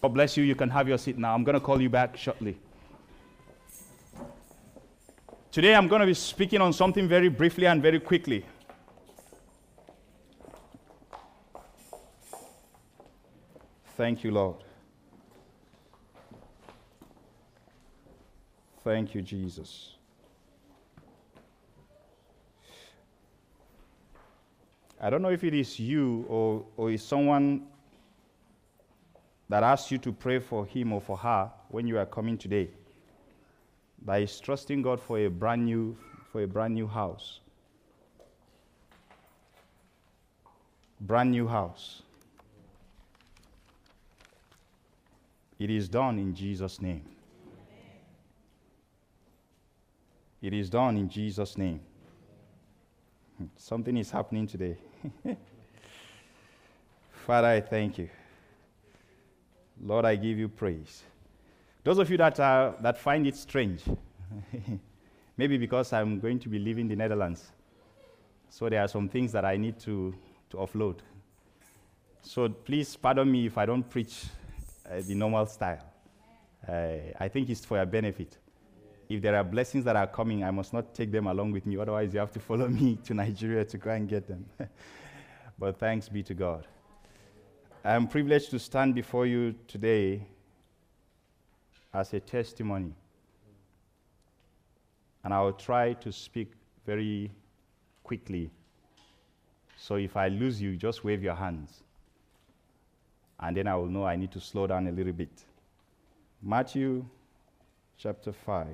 God bless you. You can have your seat now. I'm going to call you back shortly. Today, I'm going to be speaking on something very briefly and very quickly. Thank you, Lord. Thank you, Jesus. I don't know if it is you or, or is someone that asks you to pray for him or for her when you are coming today that is trusting God for a brand new for a brand new house. Brand new house. It is done in Jesus' name. It is done in Jesus' name. Something is happening today. Father, I thank you. Lord, I give you praise. Those of you that, are, that find it strange, maybe because I'm going to be leaving the Netherlands, so there are some things that I need to, to offload. So please pardon me if I don't preach uh, the normal style. Uh, I think it's for your benefit. If there are blessings that are coming, I must not take them along with me. Otherwise, you have to follow me to Nigeria to go and get them. but thanks be to God. I am privileged to stand before you today as a testimony. And I will try to speak very quickly. So if I lose you, just wave your hands. And then I will know I need to slow down a little bit. Matthew chapter 5.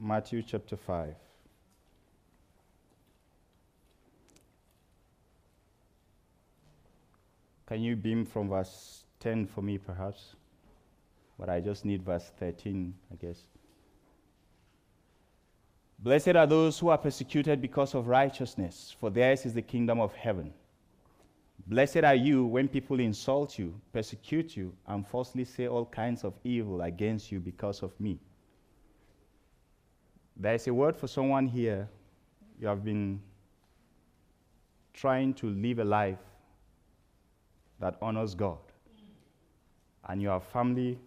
Matthew chapter 5. Can you beam from verse 10 for me, perhaps? But I just need verse 13, I guess. Blessed are those who are persecuted because of righteousness, for theirs is the kingdom of heaven. Blessed are you when people insult you, persecute you, and falsely say all kinds of evil against you because of me. There is a word for someone here. You have been trying to live a life that honors God, and your family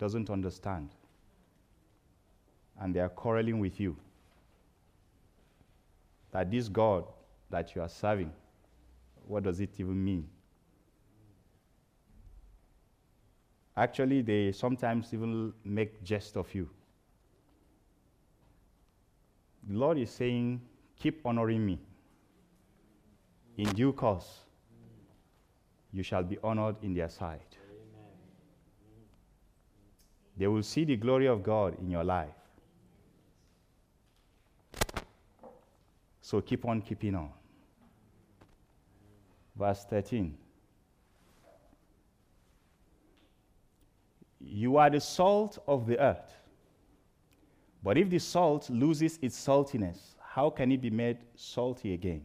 doesn't understand, and they are quarreling with you. That this God that you are serving, what does it even mean? Actually, they sometimes even make jest of you. The Lord is saying, Keep honoring me. In due course, you shall be honored in their sight. They will see the glory of God in your life. So keep on keeping on. Verse 13. You are the salt of the earth. But if the salt loses its saltiness, how can it be made salty again?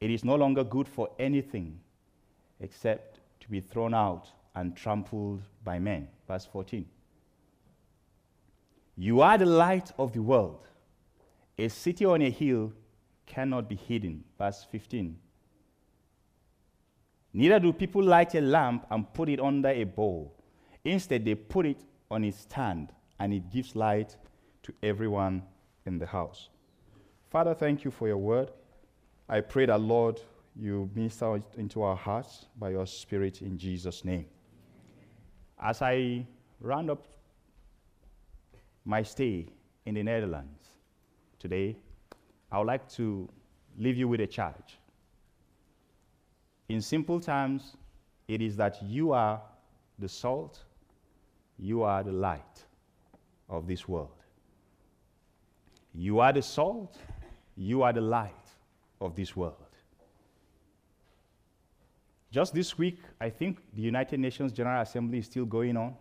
It is no longer good for anything except to be thrown out and trampled by men. Verse 14. You are the light of the world. A city on a hill cannot be hidden. Verse 15. Neither do people light a lamp and put it under a bowl. Instead, they put it on its stand, and it gives light to everyone in the house. Father, thank you for your word. I pray that, Lord, you minister into our hearts by your Spirit in Jesus' name. As I round up my stay in the Netherlands today, I would like to leave you with a charge. In simple terms, it is that you are the salt, you are the light of this world. You are the salt, you are the light of this world. Just this week, I think the United Nations General Assembly is still going on.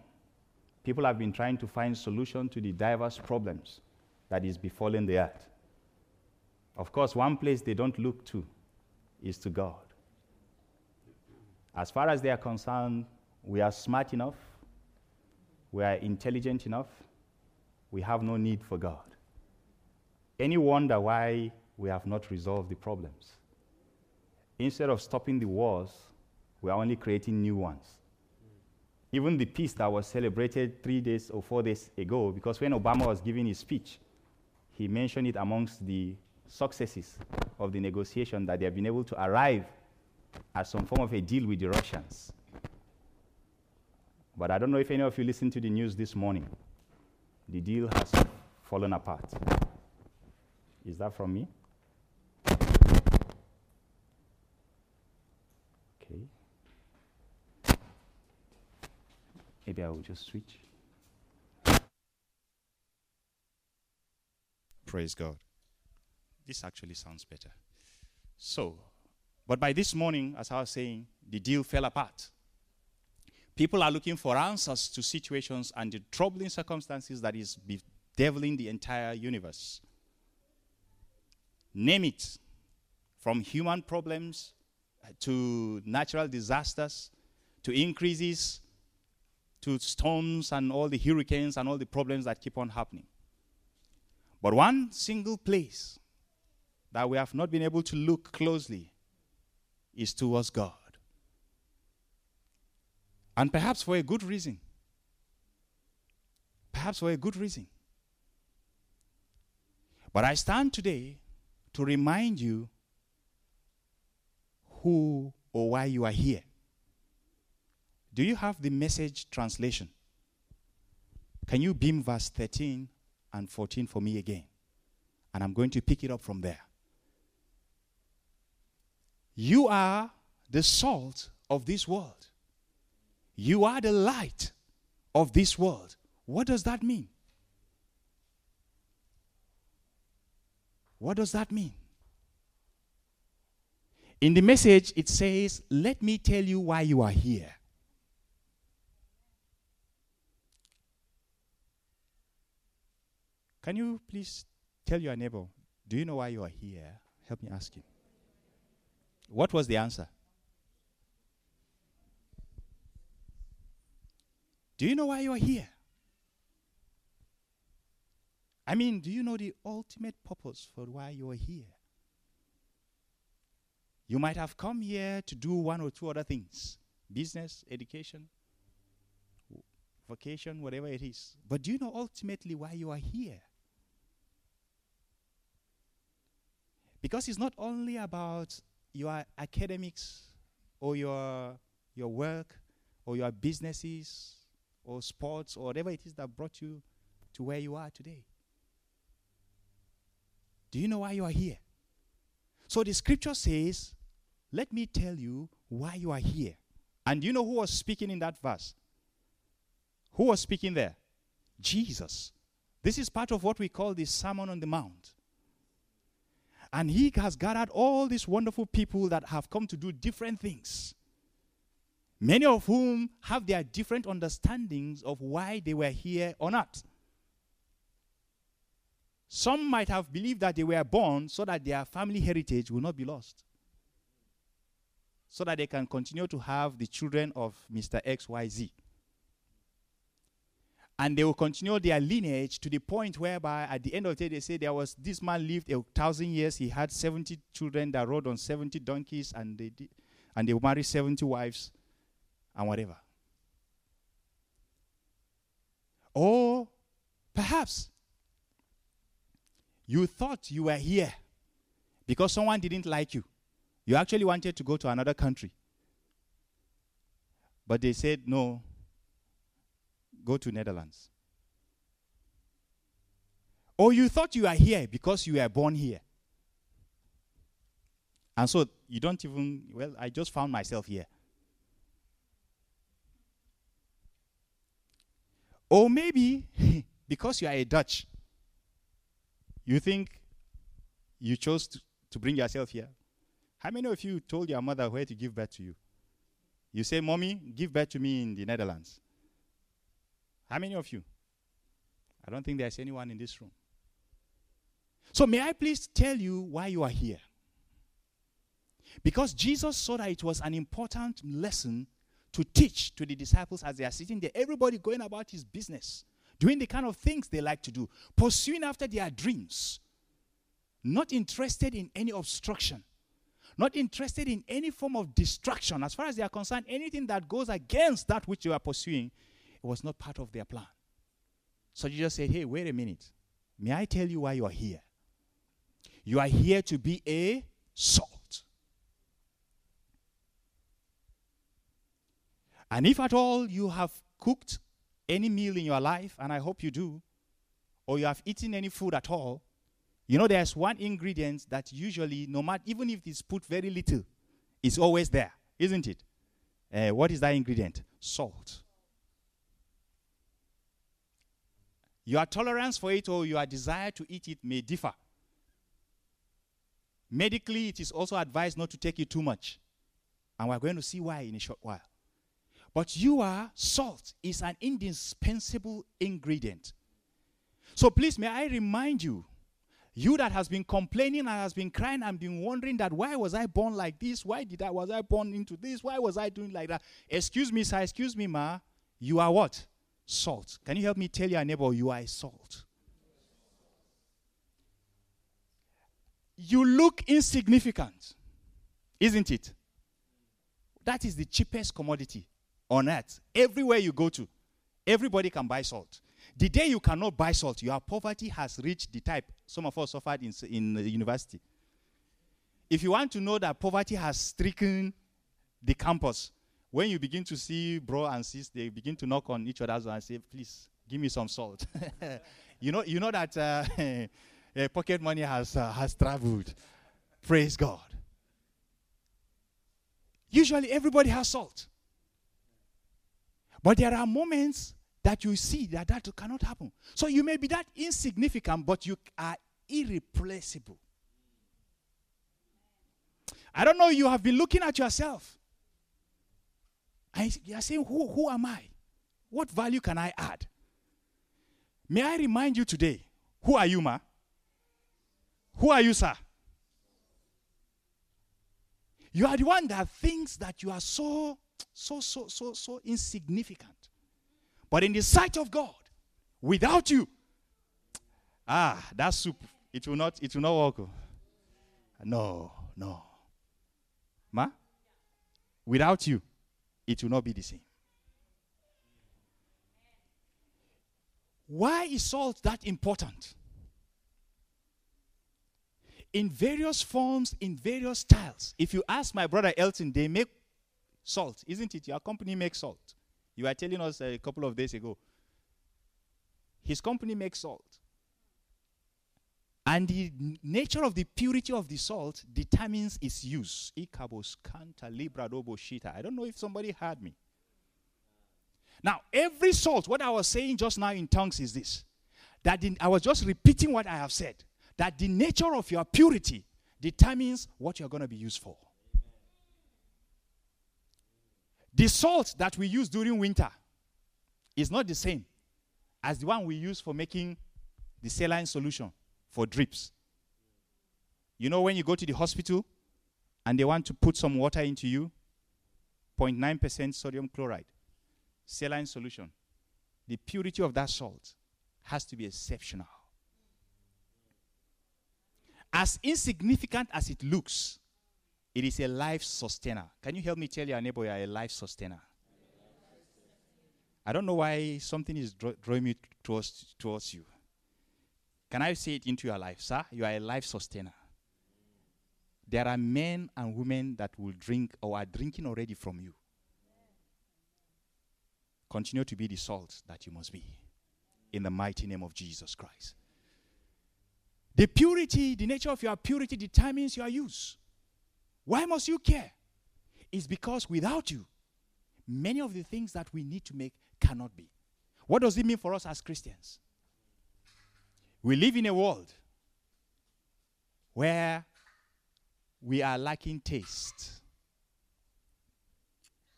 People have been trying to find solution to the diverse problems that is befalling the earth. Of course, one place they don't look to is to God. As far as they are concerned, we are smart enough, we are intelligent enough, we have no need for God. Any wonder why we have not resolved the problems? Instead of stopping the wars, we are only creating new ones. Even the peace that was celebrated three days or four days ago, because when Obama was giving his speech, he mentioned it amongst the successes of the negotiation that they have been able to arrive at some form of a deal with the Russians. But I don't know if any of you listened to the news this morning. The deal has fallen apart. Is that from me? Okay. Maybe I will just switch. Praise God. This actually sounds better. So, but by this morning, as I was saying, the deal fell apart. People are looking for answers to situations and the troubling circumstances that is bedeviling the entire universe. Name it from human problems uh, to natural disasters to increases to storms and all the hurricanes and all the problems that keep on happening. But one single place that we have not been able to look closely is towards God. And perhaps for a good reason. Perhaps for a good reason. But I stand today to remind you who or why you are here. Do you have the message translation? Can you beam verse 13 and 14 for me again? And I'm going to pick it up from there. You are the salt of this world. You are the light of this world. What does that mean? What does that mean? In the message, it says, Let me tell you why you are here. Can you please tell your neighbor, Do you know why you are here? Help me ask him. What was the answer? Do you know why you are here? I mean, do you know the ultimate purpose for why you are here? You might have come here to do one or two other things business, education, vocation, whatever it is. But do you know ultimately why you are here? Because it's not only about your academics or your, your work or your businesses or sports or whatever it is that brought you to where you are today. Do you know why you are here? So the scripture says, Let me tell you why you are here. And you know who was speaking in that verse? Who was speaking there? Jesus. This is part of what we call the Sermon on the Mount. And he has gathered all these wonderful people that have come to do different things many of whom have their different understandings of why they were here or earth. Some might have believed that they were born so that their family heritage will not be lost, so that they can continue to have the children of Mr. XYZ. And they will continue their lineage to the point whereby at the end of the day they say there was this man lived a thousand years, he had 70 children that rode on 70 donkeys, and they, did, and they married 70 wives and whatever. Or perhaps you thought you were here because someone didn't like you. You actually wanted to go to another country. But they said, no, go to Netherlands. Or you thought you are here because you were born here. And so you don't even, well, I just found myself here. Or maybe because you are a Dutch, you think you chose to, to bring yourself here. How many of you told your mother where to give birth to you? You say, Mommy, give birth to me in the Netherlands. How many of you? I don't think there's anyone in this room. So, may I please tell you why you are here? Because Jesus saw that it was an important lesson to teach to the disciples as they are sitting there. Everybody going about his business, doing the kind of things they like to do, pursuing after their dreams, not interested in any obstruction, not interested in any form of distraction. As far as they are concerned, anything that goes against that which they are pursuing, it was not part of their plan. So Jesus said, Hey, wait a minute. May I tell you why you are here? You are here to be a salt. And if at all you have cooked any meal in your life, and I hope you do, or you have eaten any food at all, you know there's one ingredient that usually, no matter even if it's put very little, it's always there, isn't it? Uh, what is that ingredient? Salt. Your tolerance for it or your desire to eat it may differ. Medically, it is also advised not to take it too much. And we're going to see why in a short while. But you are salt is an indispensable ingredient. So please, may I remind you, you that has been complaining and has been crying and been wondering that why was I born like this? Why did I was I born into this? Why was I doing like that? Excuse me, sir. Excuse me, ma. You are what? Salt. Can you help me tell your neighbor you are salt? You look insignificant, isn't it? That is the cheapest commodity on earth. Everywhere you go to, everybody can buy salt. The day you cannot buy salt, your poverty has reached the type some of us suffered in, in the university. If you want to know that poverty has stricken the campus, when you begin to see bro and sis, they begin to knock on each other's door and say, please, give me some salt. you, know, you know that uh, uh, pocket money has, uh, has traveled. Praise God. Usually everybody has salt. But there are moments that you see that that cannot happen. So you may be that insignificant, but you are irreplaceable. I don't know, you have been looking at yourself. And you are saying, who, who am I? What value can I add? May I remind you today, who are you, ma? Who are you, sir? You are the one that thinks that you are so, so, so, so, so insignificant. But in the sight of God, without you, ah, that soup, it will not, it will not work. Oh. No, no. Ma? Without you, it will not be the same. Why is salt that important? In various forms, in various styles. If you ask my brother Elton, they make salt, isn't it? Your company makes salt. You were telling us uh, a couple of days ago. His company makes salt. And the nature of the purity of the salt determines its use. I don't know if somebody heard me. Now, every salt, what I was saying just now in tongues is this that I was just repeating what I have said. That the nature of your purity determines what you're going to be used for. The salt that we use during winter is not the same as the one we use for making the saline solution for drips. You know, when you go to the hospital and they want to put some water into you, 0.9% sodium chloride, saline solution, the purity of that salt has to be exceptional. As insignificant as it looks, it is a life sustainer. Can you help me tell your neighbor you are a life sustainer? I don't know why something is drawing me towards, towards you. Can I say it into your life, sir? You are a life sustainer. There are men and women that will drink or are drinking already from you. Continue to be the salt that you must be. In the mighty name of Jesus Christ. The purity, the nature of your purity determines your use. Why must you care? It's because without you, many of the things that we need to make cannot be. What does it mean for us as Christians? We live in a world where we are lacking taste.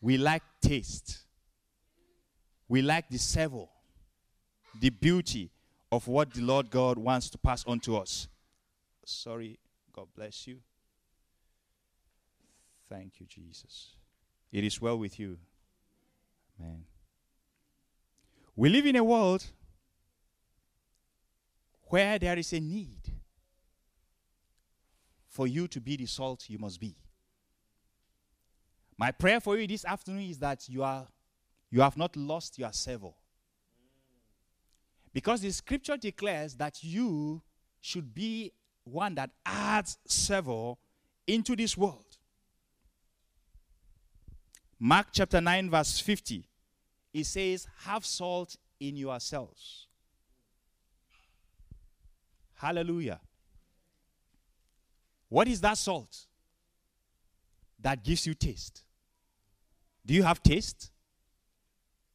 We lack taste. We lack the savor, the beauty of what the Lord God wants to pass on to us. Sorry, God bless you. Thank you, Jesus. It is well with you. Amen. We live in a world where there is a need for you to be the salt you must be. My prayer for you this afternoon is that you are you have not lost your savor. Because the scripture declares that you should be one that adds savor into this world. Mark chapter 9, verse 50, it says, Have salt in yourselves. Hallelujah. What is that salt that gives you taste? Do you have taste?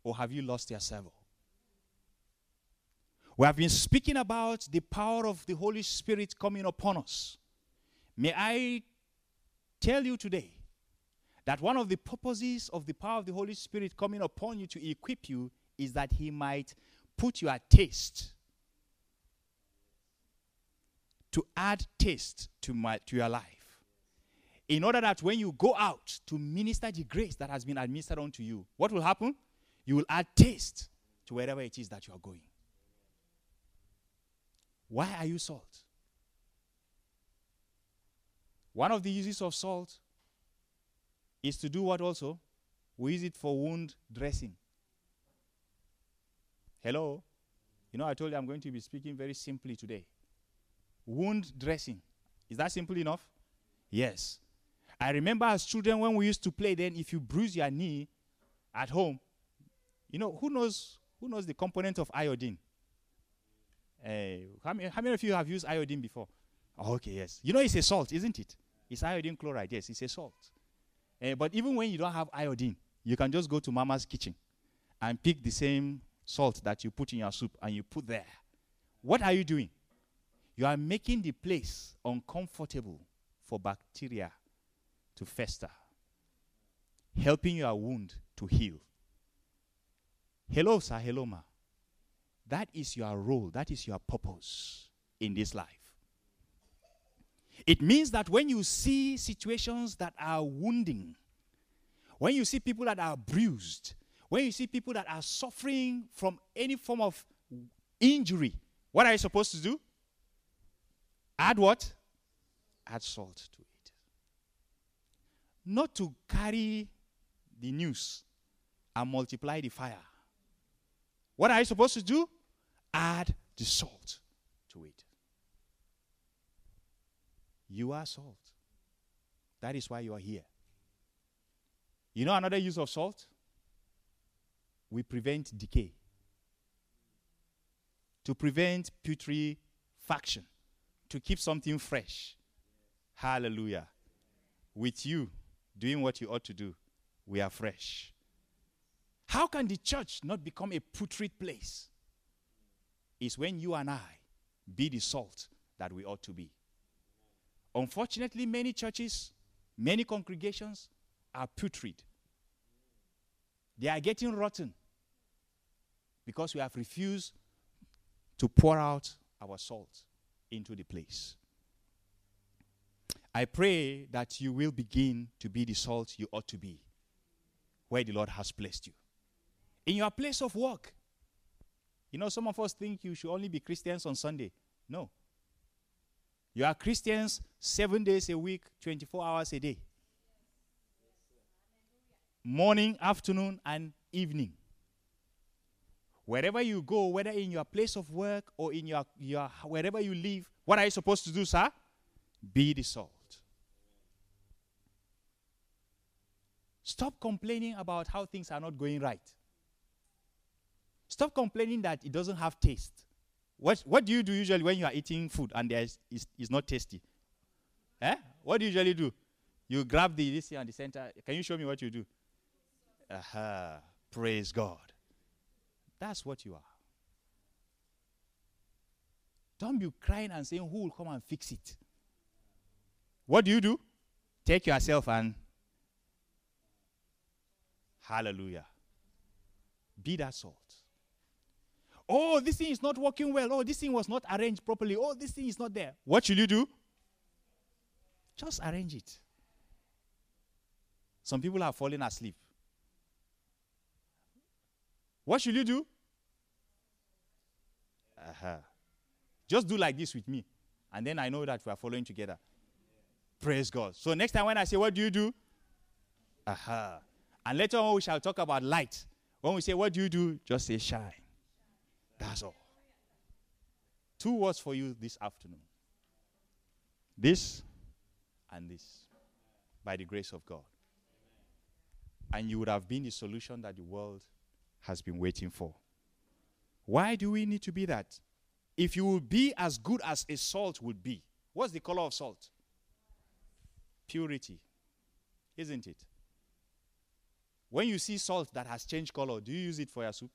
Or have you lost your savor? We have been speaking about the power of the Holy Spirit coming upon us. May I tell you today that one of the purposes of the power of the Holy Spirit coming upon you to equip you is that He might put you your taste to add taste to, my, to your life. In order that when you go out to minister the grace that has been administered unto you, what will happen? You will add taste to wherever it is that you are going. Why are you salt? One of the uses of salt is to do what also? We use it for wound dressing. Hello? You know, I told you I'm going to be speaking very simply today. Wound dressing. Is that simple enough? Yes. I remember as children when we used to play, then if you bruise your knee at home, you know, who knows who knows the component of iodine? Uh, how, many, how many of you have used iodine before? Oh, okay, yes. You know it's a salt, isn't it? It's iodine chloride. Yes, it's a salt. Uh, but even when you don't have iodine, you can just go to mama's kitchen and pick the same salt that you put in your soup and you put there. What are you doing? You are making the place uncomfortable for bacteria to fester, helping your wound to heal. Hello, sir. Hello, ma. That is your role, that is your purpose in this life. It means that when you see situations that are wounding, when you see people that are bruised, when you see people that are suffering from any form of injury, what are you supposed to do? Add what? Add salt to it. Not to carry the news and multiply the fire. What are you supposed to do? Add the salt to it. You are salt. That is why you are here. You know another use of salt? We prevent decay. To prevent putrefaction. To keep something fresh. Hallelujah. With you doing what you ought to do, we are fresh. How can the church not become a putrid place? It's when you and I be the salt that we ought to be. Unfortunately, many churches, many congregations are putrid. They are getting rotten because we have refused to pour out our salt into the place. I pray that you will begin to be the salt you ought to be where the Lord has placed you. In your place of work. You know, some of us think you should only be Christians on Sunday. No. You are Christians seven days a week, 24 hours a day. Morning, afternoon, and evening. Wherever you go, whether in your place of work or in your, your wherever you live, what are you supposed to do, sir? Be the salt. Stop complaining about how things are not going right. Stop complaining that it doesn't have taste. What, what do you do usually when you are eating food and there's, it's, it's not tasty? Eh? What do you usually do? You grab the this here on the center. Can you show me what you do? Aha. Praise God. That's what you are. Don't be crying and saying, Who will come and fix it? What do you do? Take yourself and hallelujah. Be that salt. Oh, this thing is not working well. Oh, this thing was not arranged properly. Oh, this thing is not there. What should you do? Just arrange it. Some people have fallen asleep. What should you do? Uh-huh. Just do like this with me. And then I know that we are following together. Praise God. So next time when I say, What do you do? Aha. And later on, we shall talk about light. When we say, What do you do? Just say, Shine. That's all. Two words for you this afternoon this and this by the grace of God. And you would have been the solution that the world has been waiting for. Why do we need to be that? If you will be as good as a salt would be, what's the color of salt? Purity, isn't it? When you see salt that has changed color, do you use it for your soup?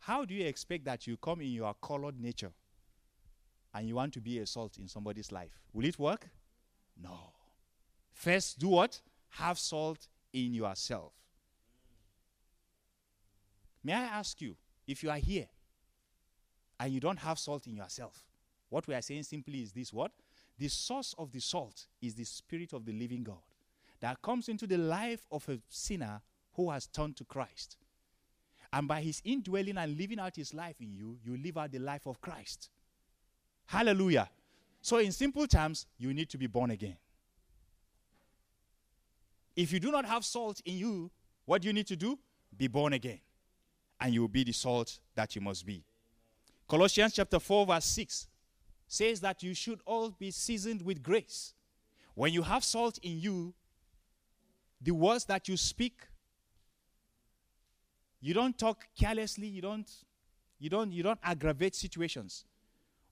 How do you expect that you come in your colored nature and you want to be a salt in somebody's life? Will it work? No. First, do what? Have salt in yourself. May I ask you, if you are here and you don't have salt in yourself, what we are saying simply is this what? The source of the salt is the Spirit of the living God that comes into the life of a sinner who has turned to Christ. And by his indwelling and living out his life in you, you live out the life of Christ. Hallelujah. So, in simple terms, you need to be born again. If you do not have salt in you, what do you need to do? Be born again. And you will be the salt that you must be. Colossians chapter 4, verse 6 says that you should all be seasoned with grace. When you have salt in you, the words that you speak, you don't talk carelessly, you don't you don't you don't aggravate situations.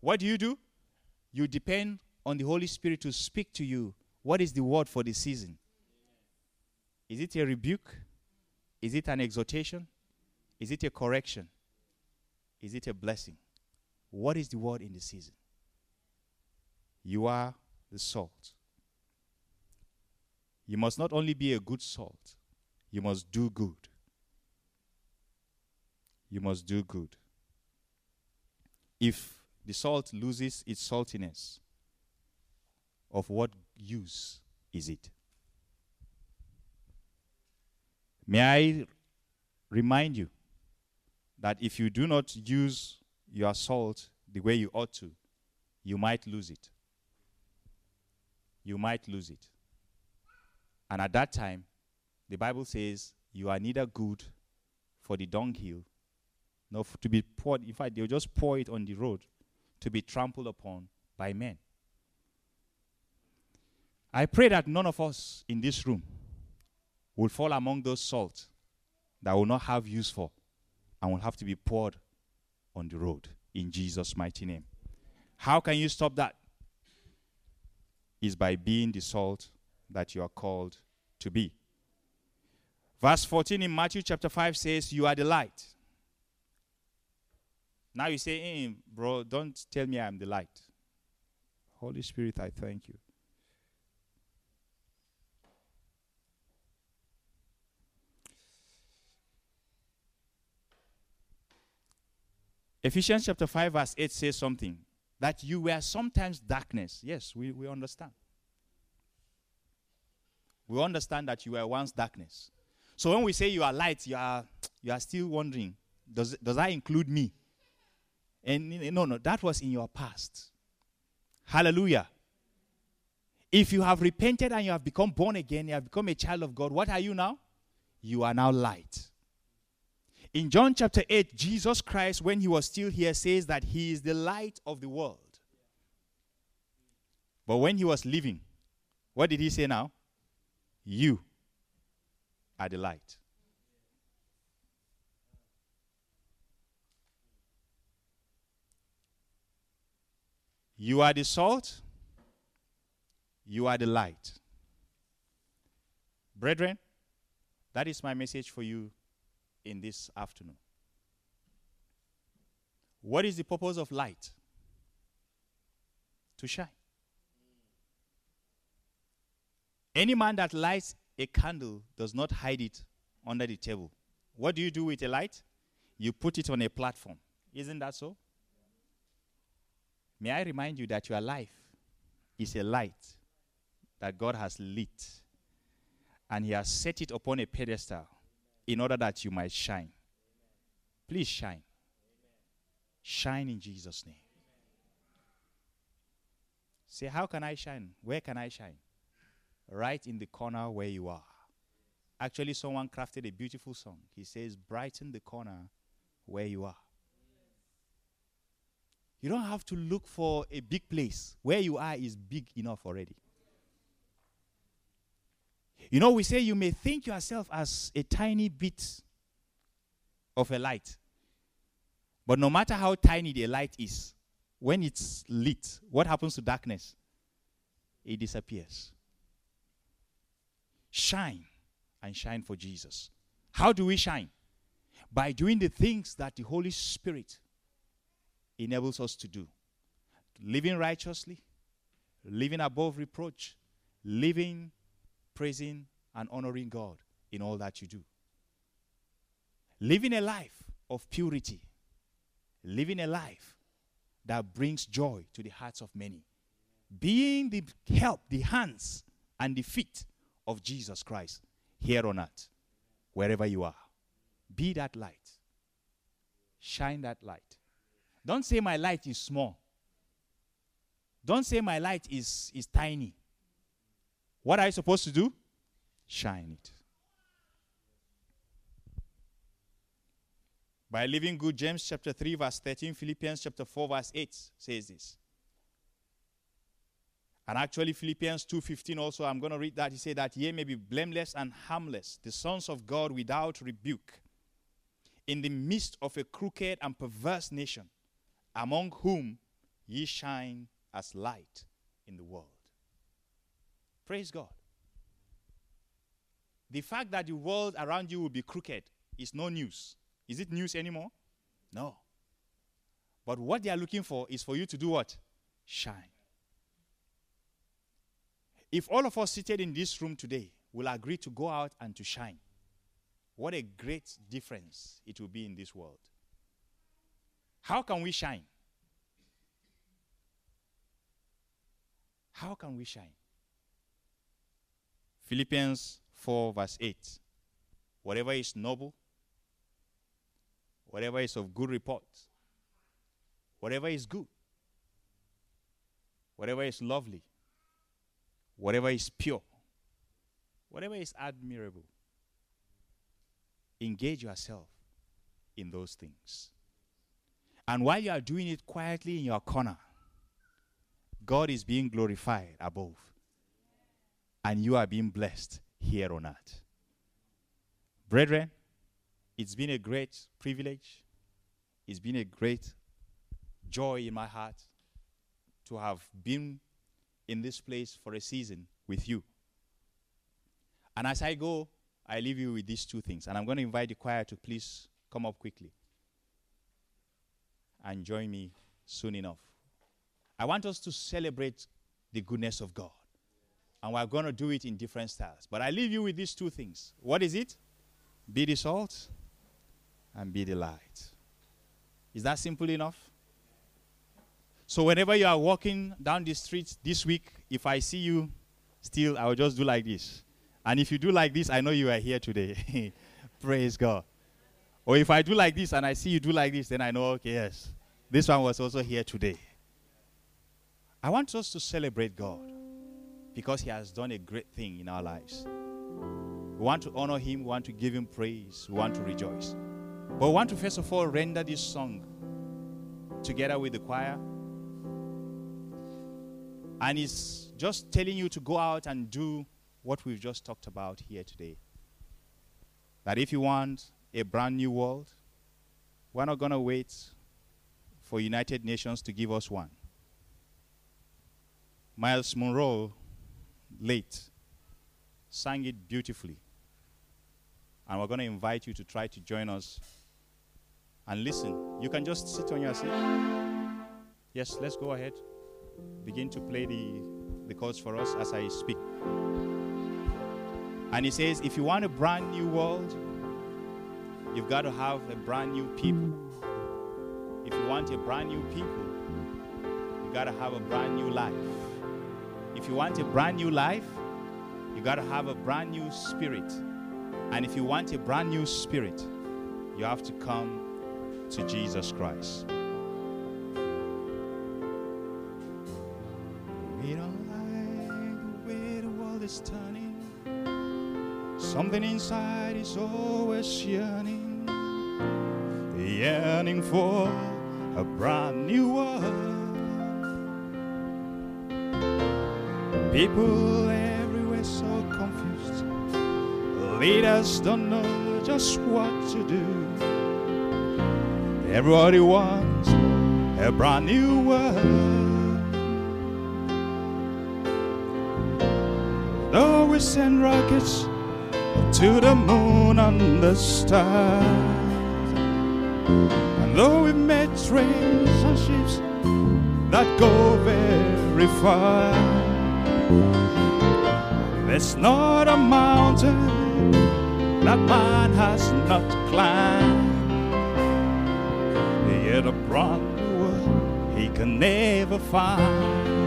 What do you do? You depend on the Holy Spirit to speak to you. What is the word for the season? Is it a rebuke? Is it an exhortation? Is it a correction? Is it a blessing? What is the word in the season? You are the salt. You must not only be a good salt, you must do good. You must do good. If the salt loses its saltiness, of what use is it? May I remind you that if you do not use your salt the way you ought to, you might lose it. You might lose it. And at that time, the Bible says you are neither good for the dunghill, nor to be poured. In fact, they'll just pour it on the road to be trampled upon by men. I pray that none of us in this room will fall among those salt that will not have use for and will have to be poured on the road in Jesus' mighty name. How can you stop that? Is by being the salt that you are called to be. Verse 14 in Matthew chapter 5 says, You are the light. Now you say, hey, bro, don't tell me I'm the light. Holy Spirit, I thank you. Ephesians chapter 5, verse 8 says something that you were sometimes darkness. Yes, we, we understand. We understand that you were once darkness. So when we say you are light, you are you are still wondering, does does that include me? And no, no, that was in your past. Hallelujah. If you have repented and you have become born again, you have become a child of God, what are you now? You are now light. In John chapter 8, Jesus Christ, when he was still here, says that he is the light of the world. But when he was leaving, what did he say now? You are the light. You are the salt. You are the light. Brethren, that is my message for you in this afternoon. What is the purpose of light? To shine. Any man that lights a candle does not hide it under the table. What do you do with a light? You put it on a platform. Isn't that so? May I remind you that your life is a light that God has lit, and He has set it upon a pedestal in order that you might shine. Please shine. Shine in Jesus' name. Say, how can I shine? Where can I shine? Right in the corner where you are. Actually, someone crafted a beautiful song. He says, Brighten the corner where you are. You don't have to look for a big place. Where you are is big enough already. You know, we say you may think yourself as a tiny bit of a light. But no matter how tiny the light is, when it's lit, what happens to darkness? It disappears. Shine and shine for Jesus. How do we shine? By doing the things that the Holy Spirit enables us to do living righteously, living above reproach, living, praising, and honoring God in all that you do. Living a life of purity, living a life that brings joy to the hearts of many. Being the help, the hands, and the feet of Jesus Christ here on earth, wherever you are. Be that light. Shine that light. Don't say my light is small. Don't say my light is, is tiny. What are you supposed to do? Shine it. By living good, James chapter 3, verse 13, Philippians chapter 4, verse 8 says this. And actually, Philippians 2:15 also, I'm going to read that. He said that ye may be blameless and harmless, the sons of God without rebuke, in the midst of a crooked and perverse nation, among whom ye shine as light in the world. Praise God. The fact that the world around you will be crooked is no news. Is it news anymore? No. But what they are looking for is for you to do what? Shine. If all of us seated in this room today will agree to go out and to shine, what a great difference it will be in this world. How can we shine? How can we shine? Philippians 4, verse 8. Whatever is noble, whatever is of good report, whatever is good, whatever is lovely, whatever is pure, whatever is admirable, engage yourself in those things. And while you are doing it quietly in your corner, God is being glorified above, and you are being blessed here on earth. Brethren, it's been a great privilege. It's been a great joy in my heart to have been in this place for a season with you. And as I go, I leave you with these two things. And I'm going to invite the choir to please come up quickly and join me soon enough. I want us to celebrate the goodness of God. And we're going to do it in different styles. But I leave you with these two things. What is it? Be the salt and be the light. Is that simple enough? So whenever you are walking down the street this week, if I see you still, I will just do like this. And if you do like this, I know you are here today. Praise God. Or if I do like this and I see you do like this, then I know, okay, yes, this one was also here today. I want us to celebrate God because He has done a great thing in our lives. We want to honor Him, we want to give Him praise, we want to rejoice. But we want to first of all render this song together with the choir. And it's just telling you to go out and do what we've just talked about here today. That if you want a brand new world, we're not going to wait for United Nations to give us one. Myles Munroe, late, sang it beautifully. And we're going to invite you to try to join us and listen. You can just sit on your seat. Yes, let's go ahead. Begin to play the, the chords for us as I speak. And he says, if you want a brand new world, You've got to have a brand new people. If you want a brand new people, you got to have a brand new life. If you want a brand new life, you got to have a brand new spirit. And if you want a brand new spirit, you have to come to Jesus Christ. We don't like the way the world is turning. Something inside is always yearning yearning for a brand new world. People everywhere so confused. Leaders don't know just what to do. Everybody wants a brand new world. Though we send rockets to the moon and the stars, and though we've met trains and ships that go very far, there's not a mountain that man has not climbed. Yet a world he can never find.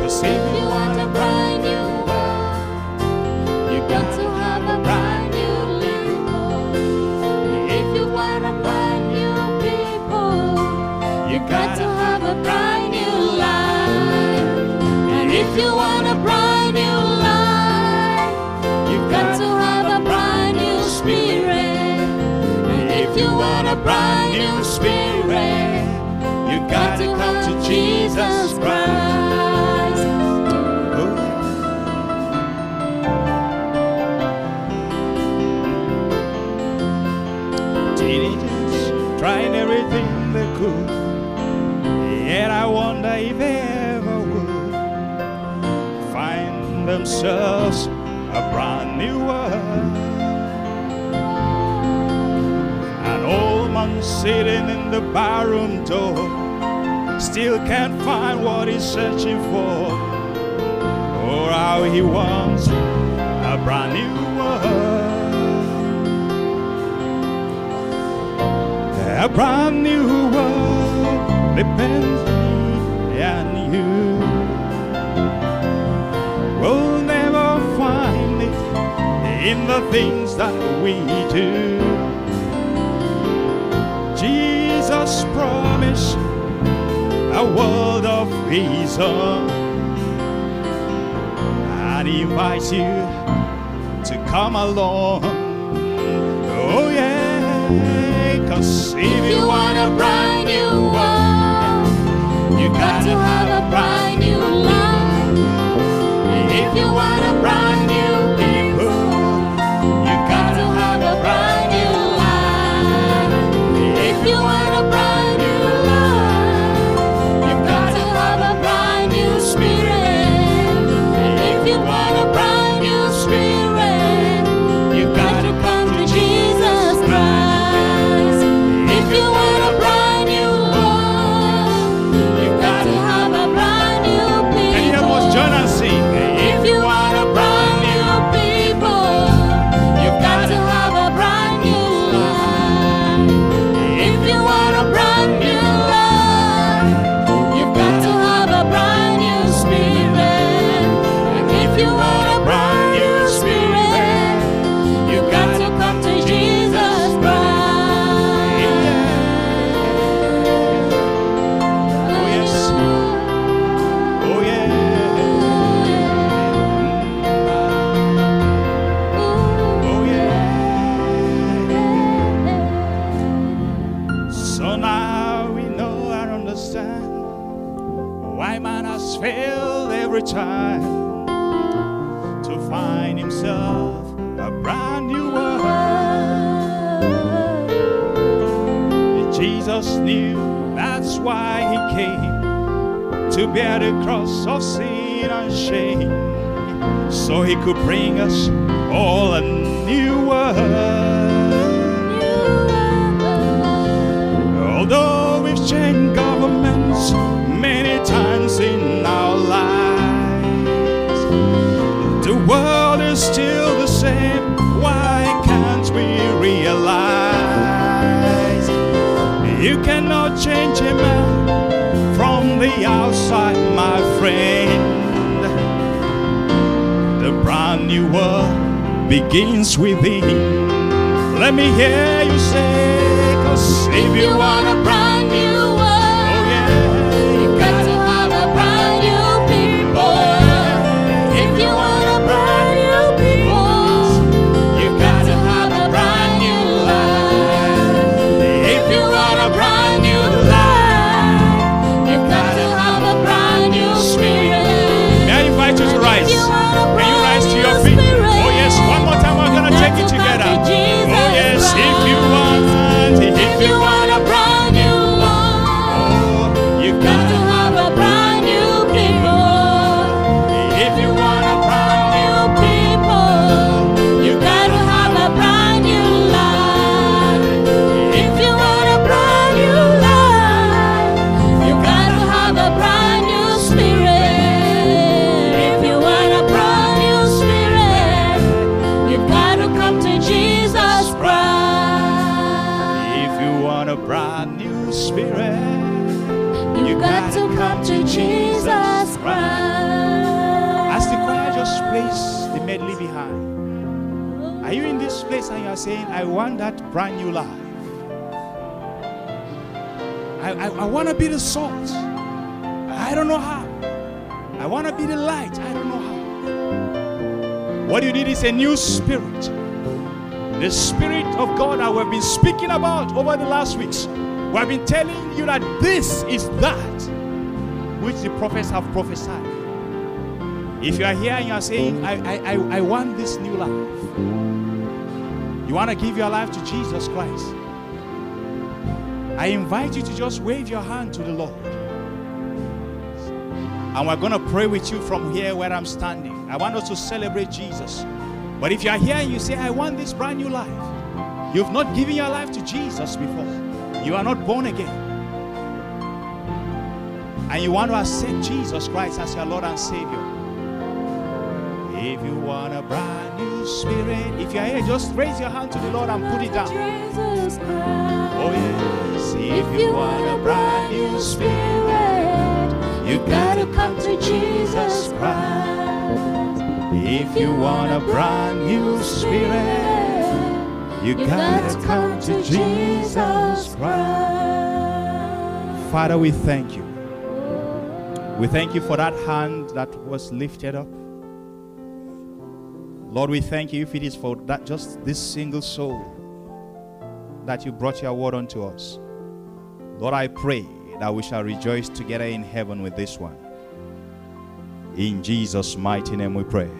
Cause if If you want a brand new world, you got to got to have a brand new life. And if you want a brand new life, you've got to have a brand new spirit. And if you want a brand new spirit, you gotta come to Jesus Christ. Trying everything they could, I wonder if they ever would find themselves a brand new world. An old man sitting in the barroom door still can't find what he's searching for, or how he wants a brand new world. A brand new world depends on you. We'll never find it in the things that we do. Jesus promised a world of reason. And he invites you to come along. Oh yeah, cause if If you want a brand new world, you got to have a brand new life. And If you want a brand and shame so he could bring us all a new world. Although we've changed governments many times in our lives, the world is still the same. Why can't we realize you cannot change a man from the outside, my friend? New world begins with within. Let me hear you say, cause if you you you want to be the salt. I don't know how. I want to be the light. I don't know how. What you need is a new spirit. The spirit of God that we've been speaking about over the last weeks. We have been telling you that this is that which the prophets have prophesied. If you are here and you are saying, I, I, I, I want this new life, you want to give your life to Jesus Christ, I invite you to just wave your hand to the Lord. And we're going to pray with you from here where I'm standing. I want us to celebrate Jesus. But if you are here and you say, I want this brand new life, you've not given your life to Jesus before, you are not born again, and you want to accept Jesus Christ as your Lord and Savior. If you want a brand new spirit, if you're here, just raise your hand to the Lord and put it down. Oh, yes. If you want a brand new spirit, you gotta come to Jesus Christ. If you want a brand new spirit, you gotta come to Jesus Christ. Father, we thank you. We thank you for that hand that was lifted up. Lord, we thank you if it is for that just this single soul that you brought your word unto us. Lord, I pray that we shall rejoice together in heaven with this one. In Jesus' mighty name we pray.